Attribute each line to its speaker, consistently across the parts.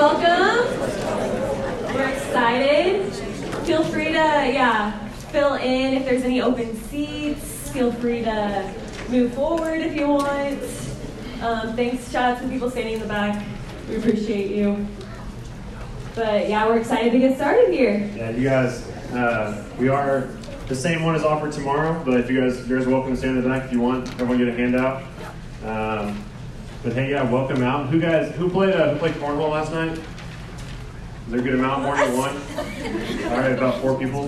Speaker 1: welcome. We're excited. Feel free to, yeah, fill in if there's any open seats. Feel free to move forward if you want. Um, thanks, shout out to people standing in the back. We appreciate you. But yeah, we're excited to get started here.
Speaker 2: Yeah, you guys, uh, we are the same one as offered tomorrow, but if you guys, you guys are welcome to stand in the back if you want. Everyone get a handout. Um, but hey, yeah, welcome out. Who guys, who played, uh, who played cornhole last night? Is there a good amount? More than one? All right, about four people.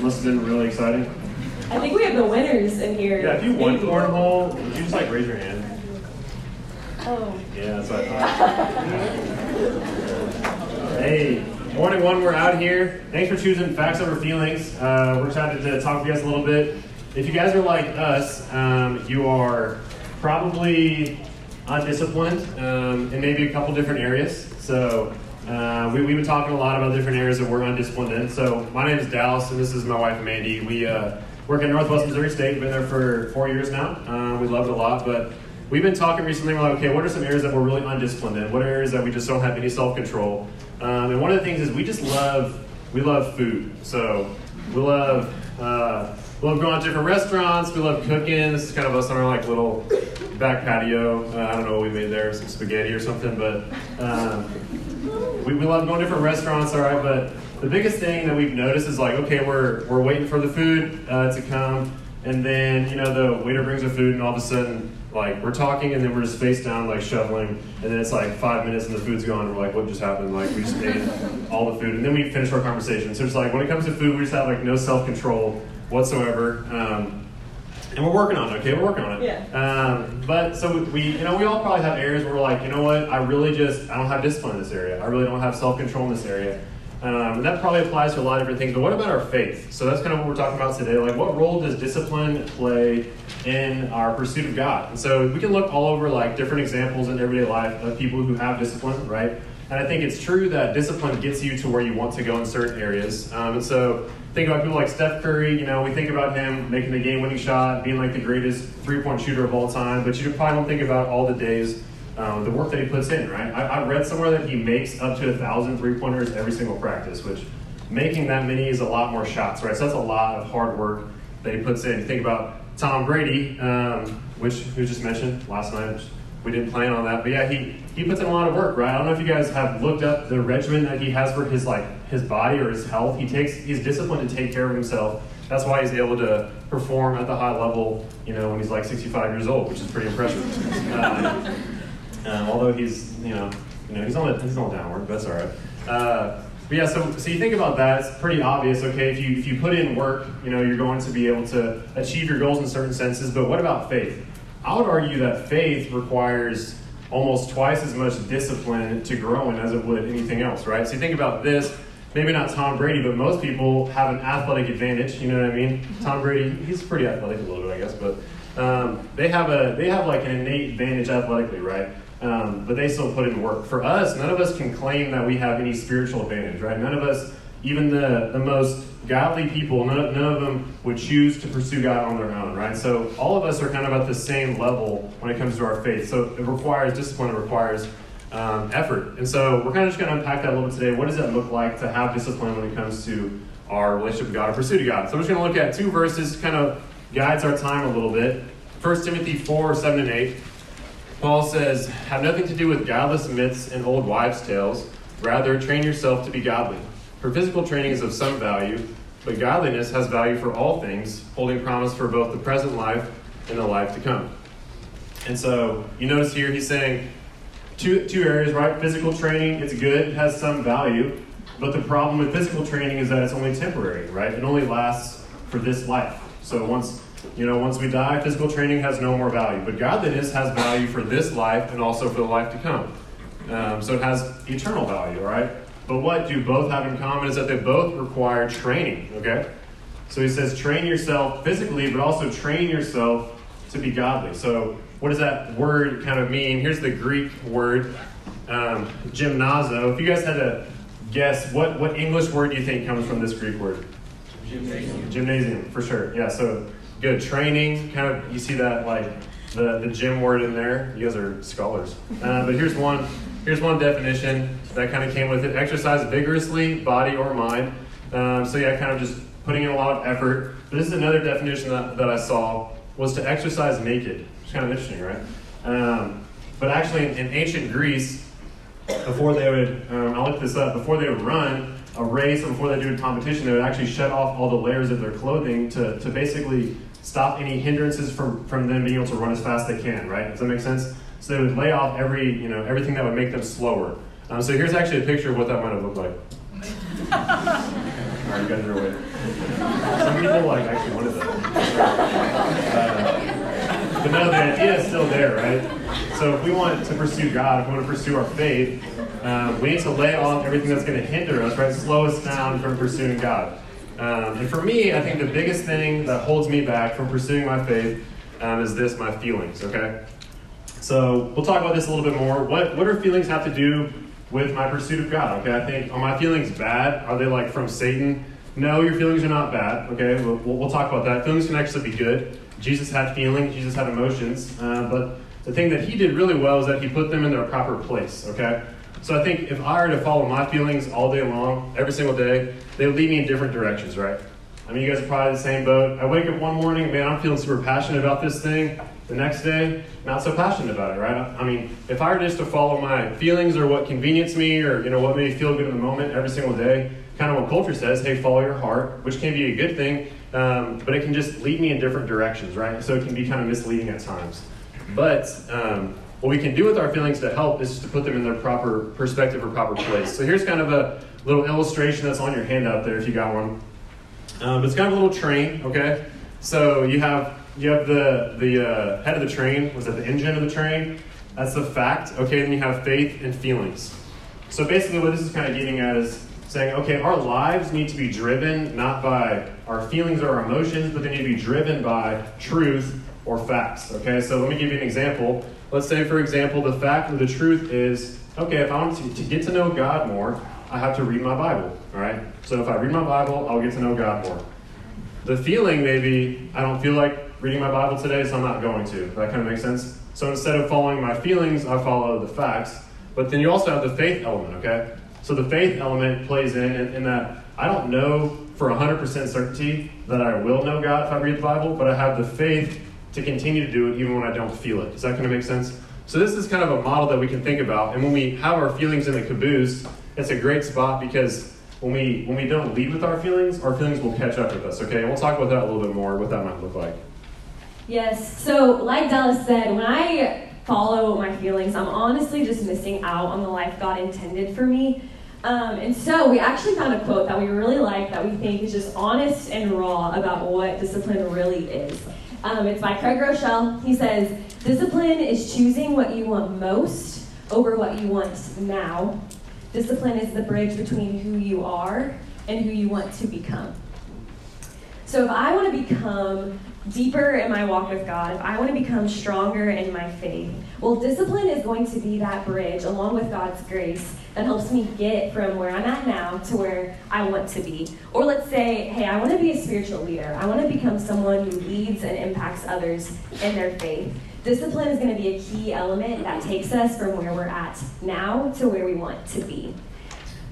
Speaker 2: Must have been really exciting.
Speaker 1: I think we have the winners in here.
Speaker 2: Yeah, if you won cornhole, would you just like raise your hand?
Speaker 1: Oh.
Speaker 2: Yeah, that's what I thought. hey, morning one, we're out here. Thanks for choosing Facts Over Feelings. Uh, we're excited to talk to you guys a little bit. If you guys are like us, um, you are probably undisciplined um, in maybe a couple different areas. So uh, we, we've been talking a lot about different areas that we're undisciplined in. So my name is Dallas, and this is my wife Mandy. We uh, work at Northwest Missouri State. We've Been there for four years now. Um, we love it a lot, but we've been talking recently. We're like, okay, what are some areas that we're really undisciplined in? What are areas that we just don't have any self control? Um, and one of the things is we just love we love food. So we love uh, we love going to different restaurants. We love cooking. This is kind of us on our like little back patio. Uh, I don't know what we made there, some spaghetti or something, but. Um, we, we love going to different restaurants, all right, but the biggest thing that we've noticed is like, okay, we're, we're waiting for the food uh, to come, and then, you know, the waiter brings the food, and all of a sudden, like, we're talking, and then we're just face down, like, shoveling, and then it's like five minutes, and the food's gone, and we're like, what just happened? Like, we just ate all the food, and then we finish our conversation. So it's like, when it comes to food, we just have, like, no self control whatsoever. Um, and we're working on it, okay? We're working on it.
Speaker 1: Yeah.
Speaker 2: Um, but so we, you know, we all probably have areas where we're like, you know what? I really just, I don't have discipline in this area. I really don't have self control in this area. Um, and that probably applies to a lot of different things. But what about our faith? So that's kind of what we're talking about today. Like, what role does discipline play in our pursuit of God? And so we can look all over like different examples in everyday life of people who have discipline, right? And I think it's true that discipline gets you to where you want to go in certain areas. Um, and so think about people like Steph Curry. You know, we think about him making the game-winning shot, being like the greatest three-point shooter of all time. But you probably don't think about all the days, um, the work that he puts in. Right? I, I read somewhere that he makes up to a thousand three-pointers every single practice, which making that many is a lot more shots. Right? So that's a lot of hard work that he puts in. Think about Tom Brady, um, which we just mentioned last night. We didn't plan on that, but yeah, he he puts in a lot of work, right? I don't know if you guys have looked up the regimen that he has for his like his body or his health. He takes he's disciplined to take care of himself. That's why he's able to perform at the high level, you know, when he's like 65 years old, which is pretty impressive. Um, um, although he's, you know, you know, he's on he's on downward, but that's all right. Uh, but yeah, so so you think about that, it's pretty obvious. Okay, if you if you put in work, you know, you're going to be able to achieve your goals in certain senses. But what about faith? I would argue that faith requires almost twice as much discipline to grow in as it would anything else, right? So you think about this, maybe not Tom Brady, but most people have an athletic advantage. You know what I mean? Tom Brady, he's pretty athletic a little bit, I guess, but um, they have a they have like an innate advantage athletically, right? Um, but they still put in work. For us, none of us can claim that we have any spiritual advantage, right? None of us, even the the most godly people, none, none of them would choose to pursue God on their own, right? So all of us are kind of at the same level when it comes to our faith. So it requires discipline, it requires um, effort. And so we're kind of just going to unpack that a little bit today. What does that look like to have discipline when it comes to our relationship with God, our pursuit of God? So I'm just going to look at two verses, kind of guides our time a little bit. 1 Timothy 4, 7 and 8. Paul says, Have nothing to do with godless myths and old wives' tales. Rather, train yourself to be godly. For physical training is of some value, but godliness has value for all things, holding promise for both the present life and the life to come. And so you notice here he's saying two, two areas, right? Physical training, it's good, it has some value, but the problem with physical training is that it's only temporary, right? It only lasts for this life. So once you know, once we die, physical training has no more value. But godliness has value for this life and also for the life to come. Um, so it has eternal value, right? But what do both have in common is that they both require training, okay? So he says, train yourself physically, but also train yourself to be godly. So what does that word kind of mean? Here's the Greek word, um, gymnazo. If you guys had to guess, what, what English word do you think comes from this Greek word?
Speaker 3: Gymnasium.
Speaker 2: Gymnasium, for sure. Yeah, so good. Training, kind of, you see that like the, the gym word in there. You guys are scholars. Uh, but here's one here's one definition that kind of came with it exercise vigorously, body or mind. Um, so, yeah, kind of just putting in a lot of effort. But this is another definition that, that I saw was to exercise naked. It's kind of interesting, right? Um, but actually, in, in, ancient Greece, before they would, um, I looked this up, before they would run a race or before they do a competition, they would actually shut off all the layers of their clothing to, to basically stop any hindrances from, from them being able to run as fast as they can, right? Does that make sense? So they would lay off every, you know, everything that would make them slower. Um, so here's actually a picture of what that might have looked like. All right, you guys are. Some people like actually wanted that. Uh, but no, the idea is still there, right? So if we want to pursue God, if we want to pursue our faith, um, we need to lay off everything that's going to hinder us, right? Slow us down from pursuing God. Um, and for me, I think the biggest thing that holds me back from pursuing my faith um, is this my feelings, okay? So we'll talk about this a little bit more. What, what do feelings have to do with my pursuit of God? Okay, I think, are my feelings bad? Are they like from Satan? No, your feelings are not bad, okay? We'll, we'll talk about that. Feelings can actually be good. Jesus had feelings, Jesus had emotions, uh, but the thing that he did really well is that he put them in their proper place, okay? So I think if I were to follow my feelings all day long, every single day, they would lead me in different directions, right? I mean, you guys are probably the same boat. I wake up one morning, man, I'm feeling super passionate about this thing. The next day, not so passionate about it, right? I mean, if I were just to follow my feelings or what convenience me or you know what made me feel good in the moment every single day, kind of what culture says, hey, follow your heart, which can be a good thing, um, but it can just lead me in different directions, right? So it can be kind of misleading at times. But um, what we can do with our feelings to help is to put them in their proper perspective or proper place. So here's kind of a little illustration that's on your handout there if you got one. Um, it's kind of a little train, okay? So you have you have the the uh, head of the train. Was that the engine of the train? That's the fact. Okay, then you have faith and feelings. So basically, what this is kind of getting at is saying, okay, our lives need to be driven not by our feelings or our emotions, but they need to be driven by truth or facts. Okay, so let me give you an example. Let's say, for example, the fact or the truth is okay, if I want to, to get to know God more, I have to read my Bible. All right? So if I read my Bible, I'll get to know God more. The feeling maybe, I don't feel like reading my Bible today, so I'm not going to. That kind of makes sense? So instead of following my feelings, I follow the facts. But then you also have the faith element, okay? So the faith element plays in, in, in that I don't know for 100% certainty that I will know God if I read the Bible, but I have the faith to continue to do it even when I don't feel it. Is that kind of make sense? So this is kind of a model that we can think about. And when we have our feelings in the caboose, it's a great spot because when we when we don't lead with our feelings, our feelings will catch up with us. Okay, and we'll talk about that a little bit more. What that might look like.
Speaker 1: Yes. So, like Dallas said, when I follow my feelings, I'm honestly just missing out on the life God intended for me. Um, and so we actually found a quote that we really like that we think is just honest and raw about what discipline really is. Um, it's by Craig Groeschel. He says, Discipline is choosing what you want most over what you want now. Discipline is the bridge between who you are and who you want to become. So if I want to become deeper in my walk with God, if I want to become stronger in my faith, well, discipline is going to be that bridge along with God's grace that helps me get from where I'm at now to where I want to be. Or let's say, hey, I want to be a spiritual leader. I want to become someone who leads and impacts others in their faith. Discipline is going to be a key element that takes us from where we're at now to where we want to be.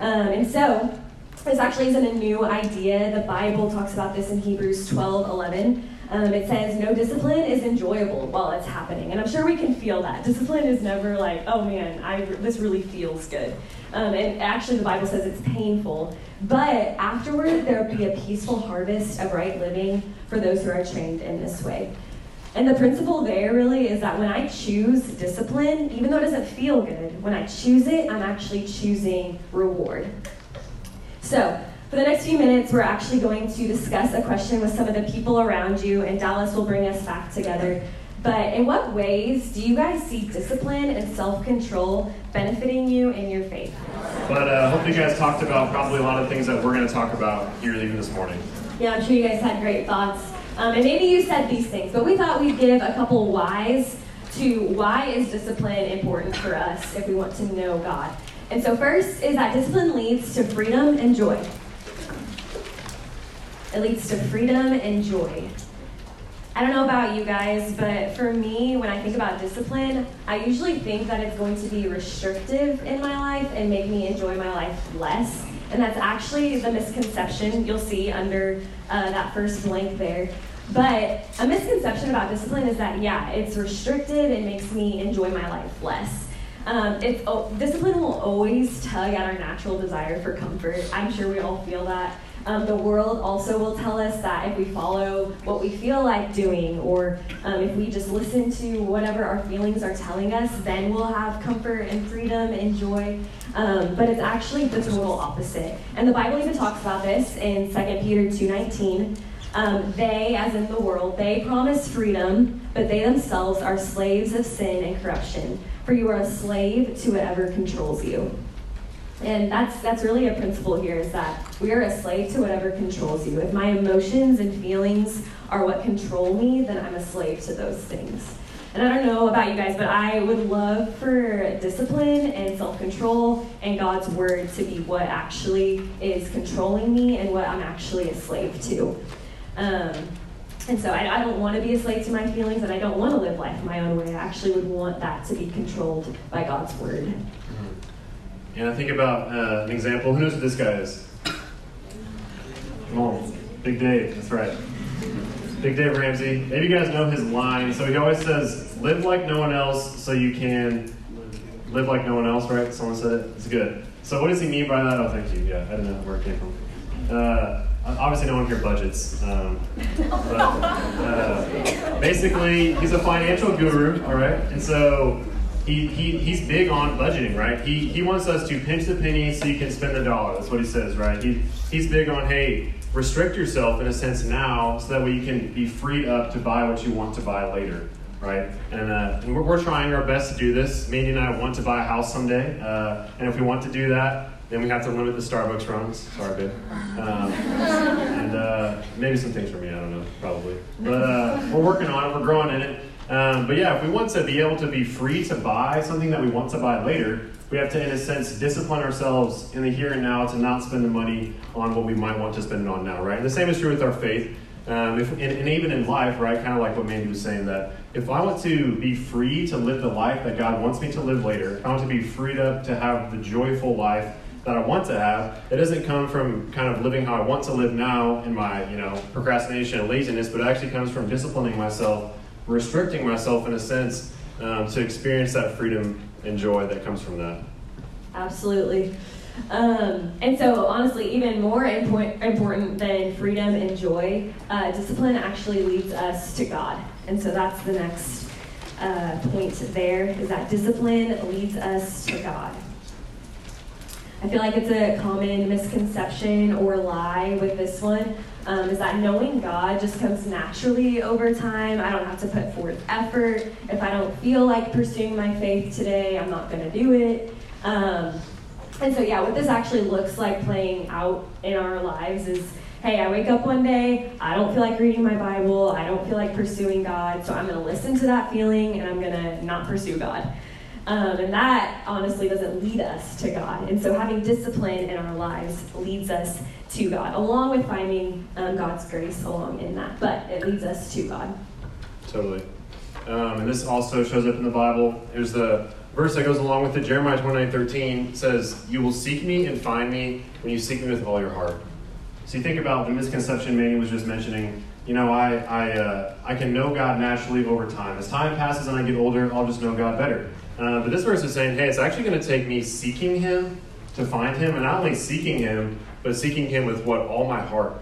Speaker 1: Um, and so, this actually isn't a new idea. The Bible talks about this in Hebrews 12 11. Um, it says, No discipline is enjoyable while it's happening. And I'm sure we can feel that. Discipline is never like, oh man, I, this really feels good. Um, and actually, the Bible says it's painful. But afterward, there will be a peaceful harvest of right living for those who are trained in this way. And the principle there really is that when I choose discipline, even though it doesn't feel good, when I choose it, I'm actually choosing reward. So, for the next few minutes, we're actually going to discuss a question with some of the people around you, and Dallas will bring us back together. But in what ways do you guys see discipline and self control benefiting you in your faith?
Speaker 2: But uh, hope you guys talked about probably a lot of things that we're going to talk about here even this morning.
Speaker 1: Yeah, I'm sure you guys had great thoughts. Um, and maybe you said these things, but we thought we'd give a couple whys to why is discipline important for us if we want to know God. And so, first is that discipline leads to freedom and joy. It leads to freedom and joy. I don't know about you guys, but for me, when I think about discipline, I usually think that it's going to be restrictive in my life and make me enjoy my life less. And that's actually the misconception you'll see under uh, that first blank there. But a misconception about discipline is that, yeah, it's restrictive, it makes me enjoy my life less. Um, it's, oh, discipline will always tug at our natural desire for comfort. I'm sure we all feel that. Um, the world also will tell us that if we follow what we feel like doing, or um, if we just listen to whatever our feelings are telling us, then we'll have comfort and freedom and joy. Um, but it's actually the total opposite. And the Bible even talks about this in 2 Peter 2.19. Um, they, as in the world, they promise freedom, but they themselves are slaves of sin and corruption. For you are a slave to whatever controls you. And that's that's really a principle here is that we are a slave to whatever controls you. If my emotions and feelings are what control me, then I'm a slave to those things. And I don't know about you guys, but I would love for discipline and self control and God's word to be what actually is controlling me and what I'm actually a slave to. Um, and so I, I don't want to be a slave to my feelings and I don't want to live life my own way. I actually would want that to be controlled by God's word.
Speaker 2: And I think about uh, an example. Who knows who this guy is? Come on. Big Dave. That's right. Big Dave Ramsey. Maybe you guys know his line. So he always says, live like no one else so you can live like no one else, right? Someone said it. It's good. So what does he mean by that? Oh, thank you. Yeah, I didn't know where it came from. Uh, obviously, no one here budgets. Um, but, uh, basically, he's a financial guru, all right? And so he, he, he's big on budgeting, right? He, he wants us to pinch the penny so you can spend the dollar. That's what he says, right? He, he's big on, hey, restrict yourself in a sense now so that way you can be freed up to buy what you want to buy later, right? And, uh, and we're, we're, trying our best to do this. Mandy and I want to buy a house someday. Uh, and if we want to do that, then we have to limit the Starbucks runs. Sorry, babe. Um, and uh, maybe some things for me, I don't know, probably. But uh, we're working on it, we're growing in it. Um, but yeah, if we want to be able to be free to buy something that we want to buy later, we have to, in a sense, discipline ourselves in the here and now to not spend the money on what we might want to spend it on now, right? And the same is true with our faith. Um, if, and, and, even in life, right? Kind of like what Mandy was saying, that if I want to be free to live the life that God wants me to live later, I want to be freed up to have the joyful life that I want to have, it doesn't come from kind of living how I want to live now in my, you know, procrastination and laziness, but it actually comes from disciplining myself restricting myself in a sense um, to experience that freedom and joy that comes from that.
Speaker 1: Absolutely. Um, and so, honestly, even more important than freedom and joy, uh, discipline actually leads us to God. And so, that's the next uh, point there is that discipline leads us to God. I feel like it's a common misconception or lie with this one um, is that knowing God just comes naturally over time. I don't have to put forth effort. If I don't feel like pursuing my faith today, I'm not going to do it. Um, and so, yeah, what this actually looks like playing out in our lives is hey, I wake up one day, I don't feel like reading my Bible, I don't feel like pursuing God, so I'm going to listen to that feeling and I'm going to not pursue God. Um, and that honestly doesn't lead us to God. And so having discipline in our lives leads us to God, along with finding um, God's grace along in that. But it leads us to God.
Speaker 2: Totally. Um, and this also shows up in the Bible. There's the verse that goes along with it. Jeremiah 29 13 says, You will seek me and find me when you seek me with all your heart. So you think about the misconception Mandy was just mentioning. You know, I, I, uh, I can know God naturally over time. As time passes and I get older, I'll just know God better. Uh, but this verse is saying, hey, it's actually going to take me seeking Him to find Him, and not only seeking Him, but seeking Him with what? All my heart.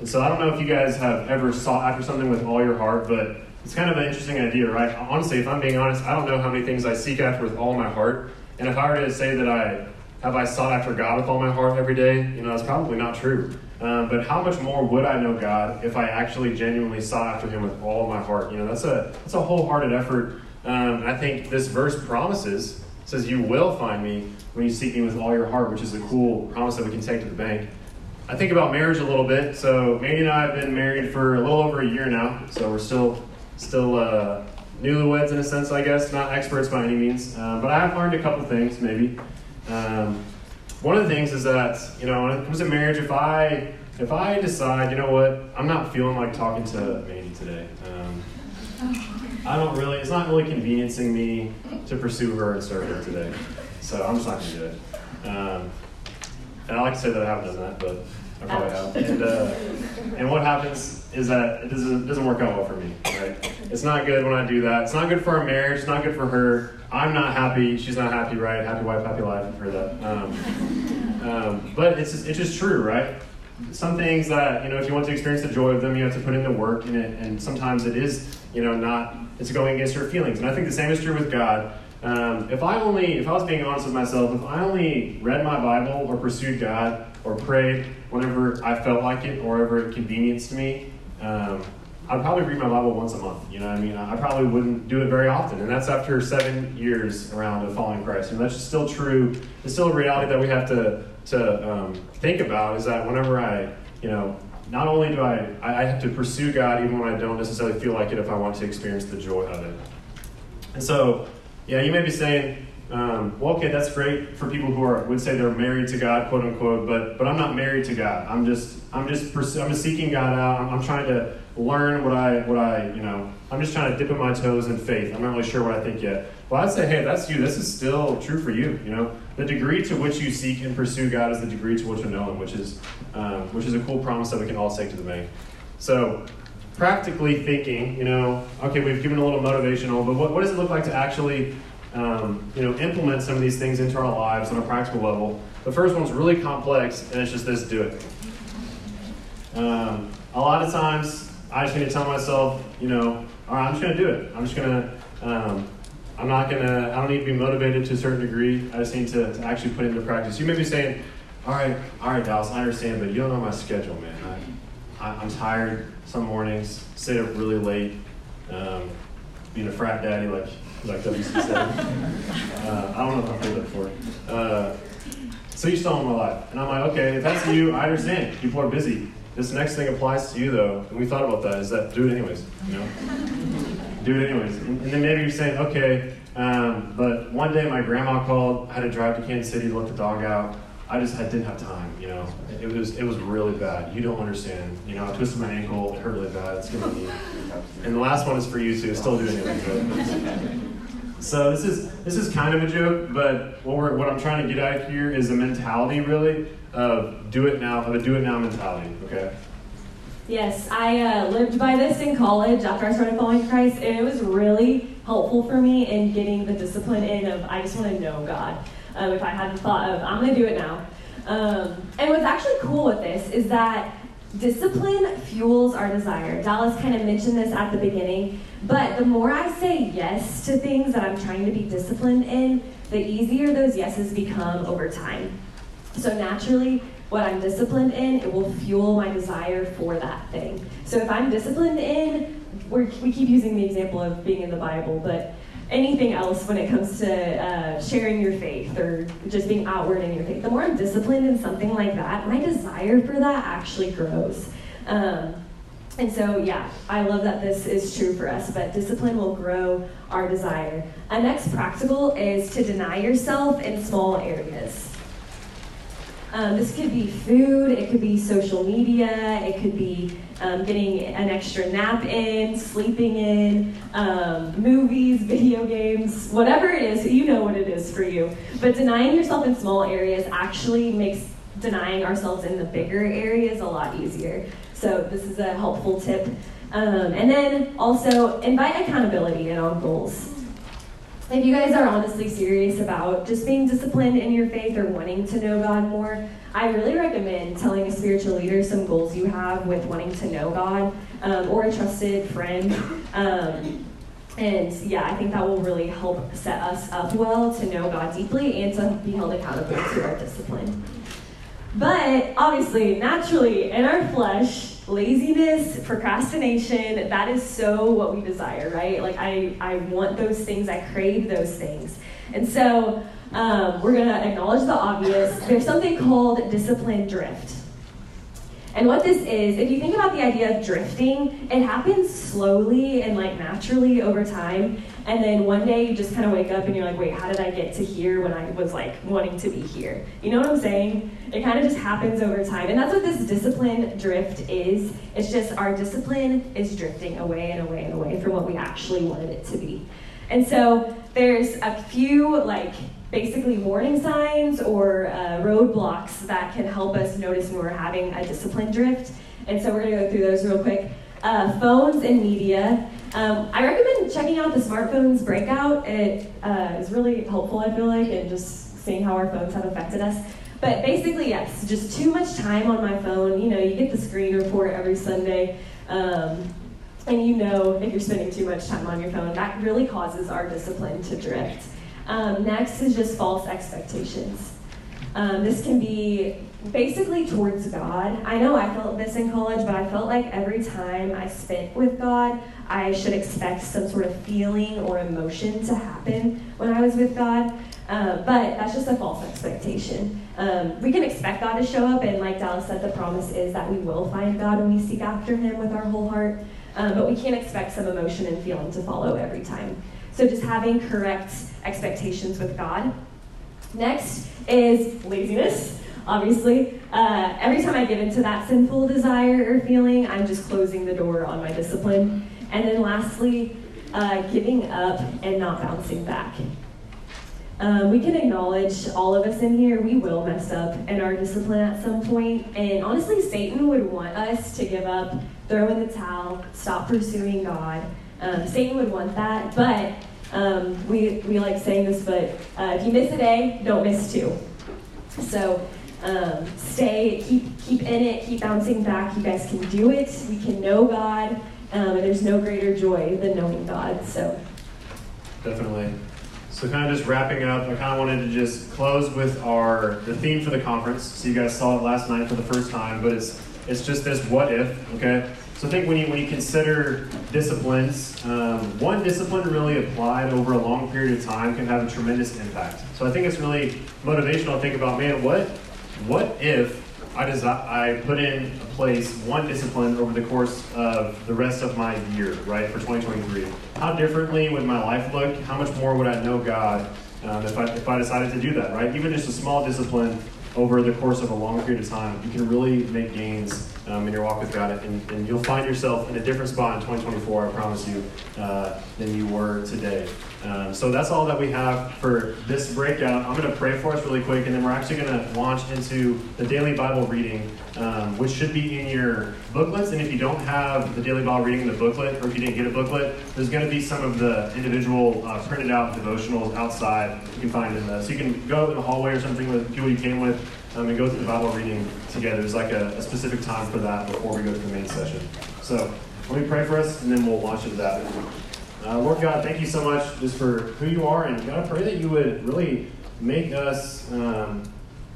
Speaker 2: And so I don't know if you guys have ever sought after something with all your heart, but it's kind of an interesting idea, right? Honestly, if I'm being honest, I don't know how many things I seek after with all my heart. And if I were to say that I have I sought after God with all my heart every day, you know, that's probably not true. Um, but how much more would I know God if I actually genuinely sought after Him with all my heart? You know, that's a that's a wholehearted effort. Um, I think this verse promises says, "You will find me when you seek me with all your heart," which is a cool promise that we can take to the bank. I think about marriage a little bit. So Mandy and I have been married for a little over a year now. So we're still still uh, newlyweds in a sense, I guess. Not experts by any means, uh, but I have learned a couple things maybe. Um, one of the things is that you know when it comes to marriage, if I if I decide, you know what, I'm not feeling like talking to Mandy today. Um, I don't really, it's not really conveniencing me to pursue her and serve her today. So I'm just not going to do it. Um, and I like to say that I haven't done that, but I probably have. And, uh, and what happens is that it doesn't, doesn't work out well for me, right? It's not good when I do that. It's not good for our marriage. It's not good for her. I'm not happy. She's not happy, right? Happy wife, happy life. I've heard that. Um, um, but it's just, it's just true, right? Some things that, you know, if you want to experience the joy of them, you have to put in the work in it. And sometimes it is, you know, not, it's going against your feelings. And I think the same is true with God. Um, if I only, if I was being honest with myself, if I only read my Bible or pursued God or prayed whenever I felt like it or whenever it convenienced me, um, I'd probably read my Bible once a month. You know, I mean, I probably wouldn't do it very often, and that's after seven years around of following Christ. And that's still true. It's still a reality that we have to to um, think about. Is that whenever I, you know, not only do I I have to pursue God even when I don't necessarily feel like it, if I want to experience the joy of it. And so yeah, you may be saying, um, well, okay, that's great for people who are would say they're married to God, quote unquote, but but I'm not married to God. I'm just I'm just I'm just seeking God out. I'm, I'm trying to learn what I what I you know. I'm just trying to dip in my toes in faith. I'm not really sure what I think yet. Well, I'd say, hey, that's you. This is still true for you. You know, the degree to which you seek and pursue God is the degree to which you know Him, which is um, which is a cool promise that we can all take to the bank. So practically thinking, you know, okay, we've given a little motivational, but what, what does it look like to actually, um, you know, implement some of these things into our lives on a practical level? The first one's really complex, and it's just this: do it. Um, a lot of times, I just need to tell myself, you know, all right, I'm just going to do it. I'm just going to. I'm not to. I don't need to be motivated to a certain degree. I just need to, to actually put it into practice. You may be saying, all right, all right, Dallas, I understand, but you don't know my schedule, man. I, I, am tired some mornings, stay up really late, um, being a frat daddy like like WC said. uh, I don't know if heard that before. Uh, so you still in my life, and I'm like, okay, if that's you, I understand. People are busy. This next thing applies to you though, and we thought about that. Is that do it anyways? You know, do it anyways. And, and then maybe you're saying, okay, um, but one day my grandma called. I had to drive to Kansas City to let the dog out. I just I didn't have time, you know. It was it was really bad. You don't understand. You know, I twisted my ankle. It hurt really bad. It's gonna be. And the last one is for you too. Still doing it. So this is this is kind of a joke, but what we're what I'm trying to get at here is a mentality really of do it now of a do it now mentality. Okay.
Speaker 1: Yes, I uh, lived by this in college after I started following Christ, and it was really helpful for me in getting the discipline in of I just want to know God um, if I hadn't thought of, I'm going to do it now. Um, and what's actually cool with this is that discipline fuels our desire. Dallas kind of mentioned this at the beginning, but the more I say yes to things that I'm trying to be disciplined in, the easier those yeses become over time. So naturally, what I'm disciplined in, it will fuel my desire for that thing. So if I'm disciplined in, we keep using the example of being in the Bible, but anything else when it comes to uh, sharing your faith or just being outward in your faith. The more I'm disciplined in something like that, my desire for that actually grows. Um, and so, yeah, I love that this is true for us, but discipline will grow our desire. A next practical is to deny yourself in small areas. Um, this could be food, it could be social media, it could be um, getting an extra nap in, sleeping in, um, movies, video games, whatever it is, you know what it is for you. But denying yourself in small areas actually makes denying ourselves in the bigger areas a lot easier. So, this is a helpful tip. Um, and then also invite accountability in on goals if you guys are honestly serious about just being disciplined in your faith or wanting to know God more, I really recommend telling a spiritual leader some goals you have with wanting to know God um, or a trusted friend. Um, and yeah, I think that will really help set us up well to know God deeply and to be held accountable to our discipline. But obviously, naturally, in our flesh, laziness, procrastination, that is so what we desire, right? Like, I, I want those things, I crave those things. And so, um, we're going to acknowledge the obvious. There's something called discipline drift. And what this is, if you think about the idea of drifting, it happens slowly and like naturally over time. And then one day you just kind of wake up and you're like, wait, how did I get to here when I was like wanting to be here? You know what I'm saying? It kind of just happens over time. And that's what this discipline drift is. It's just our discipline is drifting away and away and away from what we actually wanted it to be. And so there's a few like basically warning signs or uh, roadblocks that can help us notice when we're having a discipline drift. And so we're going to go through those real quick. Uh, phones and media. Um, I recommend checking out the smartphones breakout. It uh, is really helpful, I feel like, in just seeing how our phones have affected us. But basically, yes, just too much time on my phone. You know, you get the screen report every Sunday. Um, and you know if you're spending too much time on your phone, that really causes our discipline to drift. Um, next is just false expectations. Um, this can be basically towards God. I know I felt this in college, but I felt like every time I spent with God, I should expect some sort of feeling or emotion to happen when I was with God. Uh, but that's just a false expectation. Um, we can expect God to show up, and like Dallas said, the promise is that we will find God when we seek after Him with our whole heart. Um, but we can't expect some emotion and feeling to follow every time. So just having correct expectations with God. Next is laziness, obviously. Uh, every time I give into that sinful desire or feeling, I'm just closing the door on my discipline. And then lastly, uh, giving up and not bouncing back. Um, we can acknowledge all of us in here, we will mess up in our discipline at some point. And honestly, Satan would want us to give up, throw in the towel, stop pursuing God. Um, Satan would want that, but um, we, we like saying this, but uh, if you miss a day, don't miss two. So um, stay, keep, keep in it, keep bouncing back. You guys can do it. We can know God, um, and there's no greater joy than knowing God. So
Speaker 2: definitely. So kind of just wrapping up, I kind of wanted to just close with our the theme for the conference. So you guys saw it last night for the first time, but it's it's just this what if, okay? So I think when you when you consider disciplines, um, one discipline really applied over a long period of time can have a tremendous impact. So I think it's really motivational to think about, man, what what if I desi- I put in place one discipline over the course of the rest of my year, right, for 2023. How differently would my life look? How much more would I know God um, if, I, if I decided to do that, right? Even just a small discipline over the course of a long period of time, you can really make gains um, in your walk with God, and, and, you'll find yourself in a different spot in 2024, I promise you, uh, than you were today. Um, so that's all that we have for this breakout. I'm going to pray for us really quick, and then we're actually going to launch into the daily Bible reading, um, which should be in your booklets. And if you don't have the daily Bible reading in the booklet, or if you didn't get a booklet, there's going to be some of the individual uh, printed out devotionals outside you can find in the. So you can go in the hallway or something with people you came with um, and go through the Bible reading together. There's like a, a specific time for that before we go to the main session. So let me pray for us, and then we'll launch into that. Uh, Lord God, thank you so much just for who you are, and God, I pray that you would really make us um,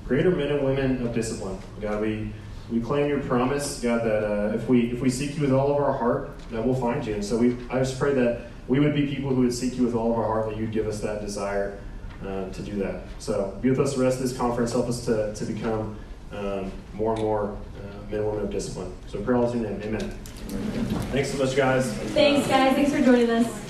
Speaker 2: greater men and women of discipline. God, we we claim your promise, God, that uh, if we if we seek you with all of our heart, that we'll find you. And so we, I just pray that we would be people who would seek you with all of our heart, that you'd give us that desire uh, to do that. So be with us the rest of this conference. Help us to, to become um, more and more uh, men and women of discipline. So pray all in your name. Amen. Thanks so much, guys.
Speaker 1: Thanks, guys. Thanks for joining us.